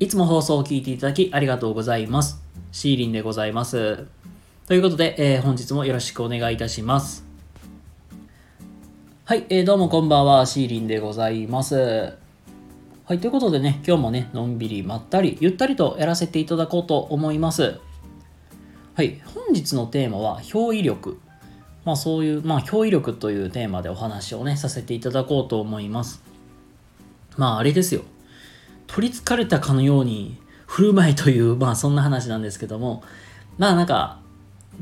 いつも放送を聞いていただきありがとうございます。シーリンでございます。ということで、えー本日もよろしくお願いいたします。はい、えーどうもこんばんは、シーリンでございます。はい、ということでね、今日もね、のんびりまったり、ゆったりとやらせていただこうと思います。はい、本日のテーマは、表意力。まあそういう、まあ表意力というテーマでお話をね、させていただこうと思います。まああれですよ。取りつかれたかのように振る舞いという、まあそんな話なんですけども、まあなんか、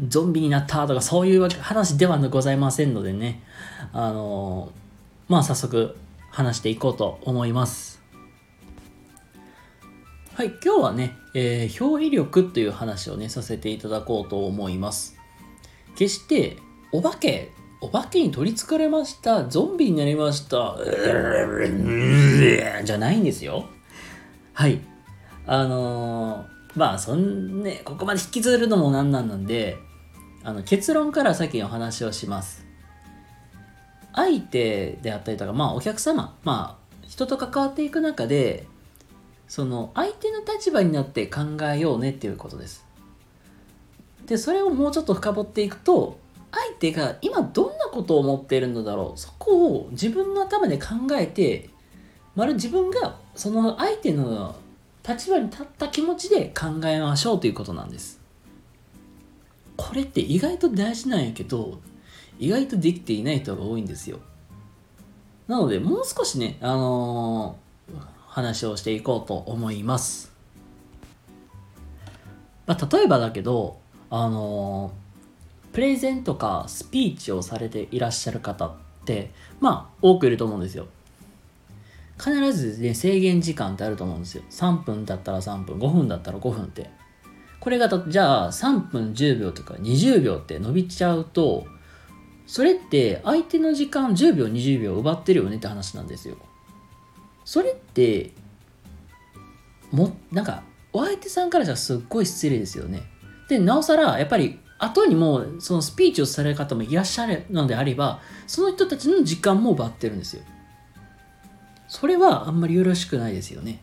ゾンビになったとかそういう話ではございませんのでね、あのまあ早速話していこうと思います。はい、今日はね、えー表意力という話をね、させていただこうと思います。決して、お化け、お化けに取りつかれました、ゾンビになりました、じゃないんですよ。はい。あのーまあ、そんね、ここまで引きずるのもなんなんなんで、あの結論から先お話をします。相手であったりとか、まあ、お客様、まあ、人と関わっていく中で、その相手の立場になって考えようねっていうことです。で、それをもうちょっと深掘っていくと、相手が今どんなことを思っているのだろう、そこを自分の頭で考えて、まる自分がその相手の立場に立った気持ちで考えましょうということなんです。これって意外と大事なんやけど、意外とできていない人が多いんですよ。なので、もう少しね、あのー話をしていこうと思います。まあ、例えばだけど、あのープレゼンとかスピーチをされていらっしゃる方って、まあ、多くいると思うんですよ。必ずね、制限時間ってあると思うんですよ。3分だったら3分、5分だったら5分って。これがじゃあ3分10秒とか20秒って伸びちゃうとそれって相手の時間10秒20秒奪ってるよねって話なんですよそれってもなんかお相手さんからしたらすっごい失礼ですよねでなおさらやっぱり後にもそのスピーチをされる方もいらっしゃるのであればその人たちの時間も奪ってるんですよそれはあんまりよろしくないですよね。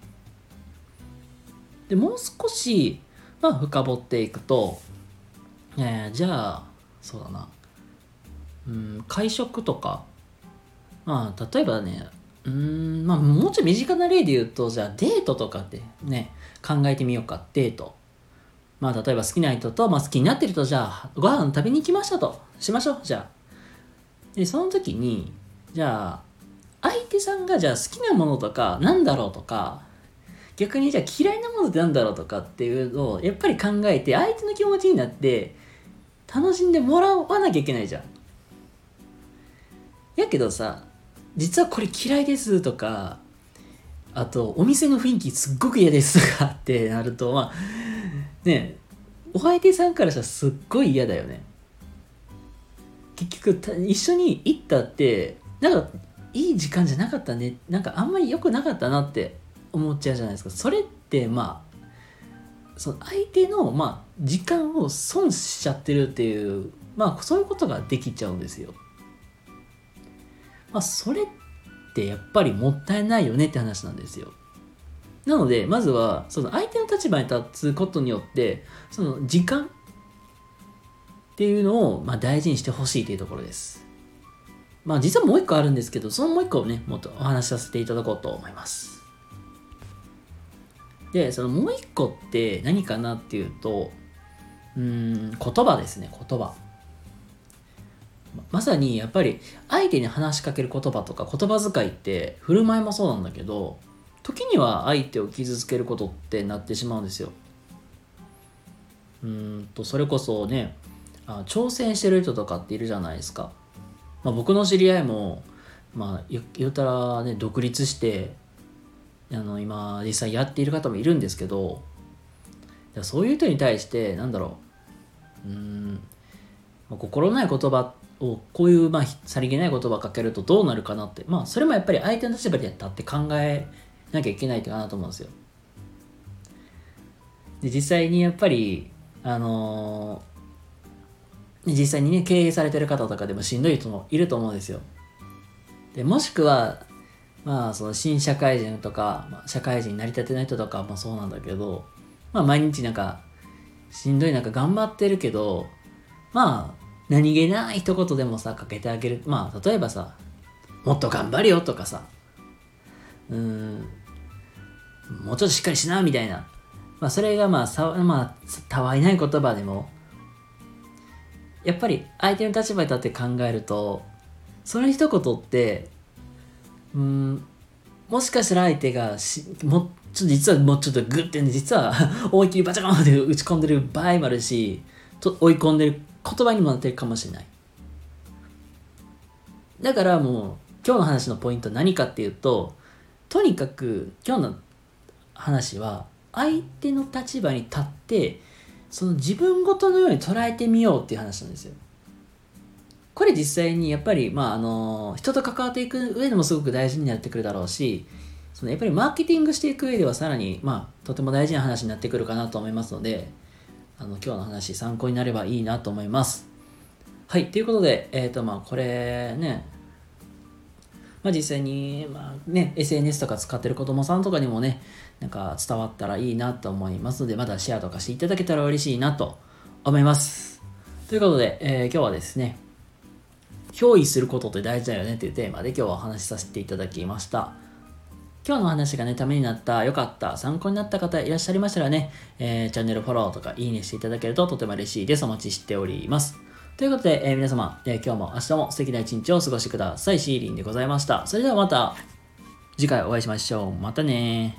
でもう少しまあ、深掘っていくと、えーじゃあ、そうだな、うん、会食とか、まあ、例えばね、うん、まあ、もうちょい身近な例で言うと、じゃあ、デートとかってね、考えてみようか、デート。まあ、例えば好きな人と、まあ、好きになってる人、じゃあ、ご飯食べに行きましたと、しましょう、じゃあ。で、その時に、じゃあ、相手さんが、じゃあ、好きなものとか、なんだろうとか、逆にじゃあ嫌いなものってなんだろうとかっていうのをやっぱり考えて相手の気持ちになって楽しんでもらわなきゃいけないじゃん。やけどさ実はこれ嫌いですとかあとお店の雰囲気すっごく嫌ですとかって なるとまあねお相手さんからしたらすっごい嫌だよね。結局一緒に行ったってなんかいい時間じゃなかったねなんかあんまり良くなかったなって思っちゃうじゃないですかそれってまあその相手の、まあ、時間を損しちゃってるっていうまあそういうことができちゃうんですよ。まあそれってやっぱりもったいないよねって話なんですよ。なのでまずはその相手の立場に立つことによってその時間っていうのを、まあ、大事にしてほしいというところです。まあ実はもう一個あるんですけどそのもう一個をねもっとお話しさせていただこうと思います。で、そのもう一個って何かなっていうと、うん、言葉ですね、言葉。まさにやっぱり相手に話しかける言葉とか言葉遣いって振る舞いもそうなんだけど、時には相手を傷つけることってなってしまうんですよ。うんと、それこそね、あ挑戦してる人とかっているじゃないですか。まあ、僕の知り合いも、まあ、言言うたらね、独立して、あの今実際やっている方もいるんですけどそういう人に対してなんだろううんまあ心ない言葉をこういう、まあ、さりげない言葉かけるとどうなるかなってまあそれもやっぱり相手の立場に立ったって考えなきゃいけないかなと思うんですよ。で実際にやっぱりあの実際にね経営されてる方とかでもしんどい人もいると思うんですよ。でもしくはまあその新社会人とか、まあ、社会人になりたての人とかもそうなんだけどまあ毎日なんかしんどい中頑張ってるけどまあ何気ない一言でもさかけてあげる。まあ例えばさもっと頑張るよとかさうんもうちょっとしっかりしなみたいな。まあそれがまあさまあたわいない言葉でもやっぱり相手の立場に立って考えるとその一言ってうんもしかしたら相手がしもちょ実はもうちょっとグッてね実は 思いっきりバチャコンって打ち込んでる場合もあるしと追い込んでる言葉にもなってるかもしれない。だからもう今日の話のポイント何かっていうととにかく今日の話は相手の立場に立ってその自分ごとのように捉えてみようっていう話なんですよ。これ実際にやっぱり、まあ、あの人と関わっていく上でもすごく大事になってくるだろうしそのやっぱりマーケティングしていく上ではさらに、まあ、とても大事な話になってくるかなと思いますのであの今日の話参考になればいいなと思います。はいということでえっ、ー、とまあこれねまあ、実際に、まあね、SNS とか使ってる子供さんとかにもね、なんか伝わったらいいなと思いますので、またシェアとかしていただけたら嬉しいなと思います。ということで、えー、今日はですね、憑依することって大事だよねっていうテーマで今日はお話しさせていただきました。今日の話がね、ためになった、良かった、参考になった方いらっしゃいましたらね、えー、チャンネルフォローとかいいねしていただけるととても嬉しいです。お待ちしております。ということで、えー、皆様、えー、今日も明日も素敵な一日をお過ごしください。シーリンでございました。それではまた次回お会いしましょう。またね